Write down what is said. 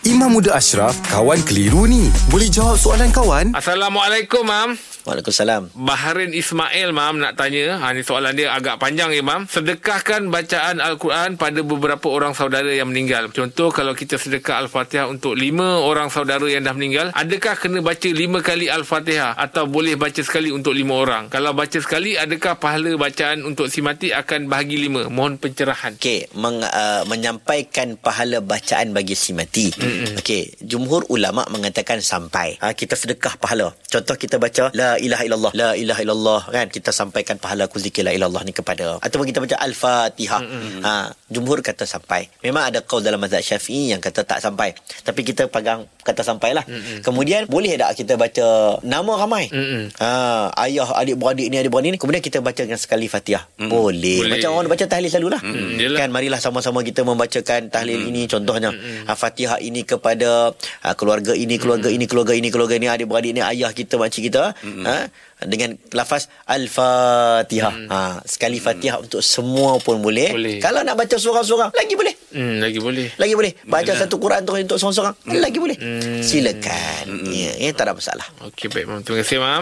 Imam Muda Ashraf, kawan keliru ni. Boleh jawab soalan kawan? Assalamualaikum, Mam. Waalaikumsalam. Baharin Ismail, Mam, nak tanya. Ha, ni soalan dia agak panjang, ya, Mam. Sedekahkan bacaan Al-Quran pada beberapa orang saudara yang meninggal. Contoh, kalau kita sedekah Al-Fatihah untuk lima orang saudara yang dah meninggal, adakah kena baca lima kali Al-Fatihah atau boleh baca sekali untuk lima orang? Kalau baca sekali, adakah pahala bacaan untuk si mati akan bahagi lima? Mohon pencerahan. Okey, meng, uh, menyampaikan pahala bacaan bagi si mati. Okey, jumhur ulama mengatakan sampai. Ha, kita sedekah pahala. Contoh kita baca la ilaha illallah, la ilaha illallah kan kita sampaikan pahala ku zikir la ilallah ni kepada ataupun kita baca al-Fatihah. Ha, jumhur kata sampai. Memang ada qaul dalam mazhab Syafi'i yang kata tak sampai. Tapi kita pegang kata sampai lah. Kemudian boleh tak kita baca nama ramai? Mm-mm. Ha, ayah adik-beradik ni adik-beradik ni kemudian kita baca dengan sekali Fatihah. Boleh. Boleh. Macam orang baca tahlil selalulah. Mm, yelah. Kan marilah sama-sama kita membacakan tahlil ini contohnya ha, Fatihah ini kepada ha, keluarga ini keluarga ini keluarga ini keluarga ini adik-beradik ni ayah kita makcik kita ha, dengan lafaz al-Fatihah. Ha, sekali Fatihah untuk semua pun boleh. Boleh. Kalau nak baca seorang-seorang lagi boleh. Hmm, lagi boleh. Lagi boleh. Baca Boleh. satu Quran tu untuk seorang-seorang lagi boleh. Hmm. Silakan. Ya, ya tak ada masalah. Okey, baik, Mam. Terima kasih, Mam.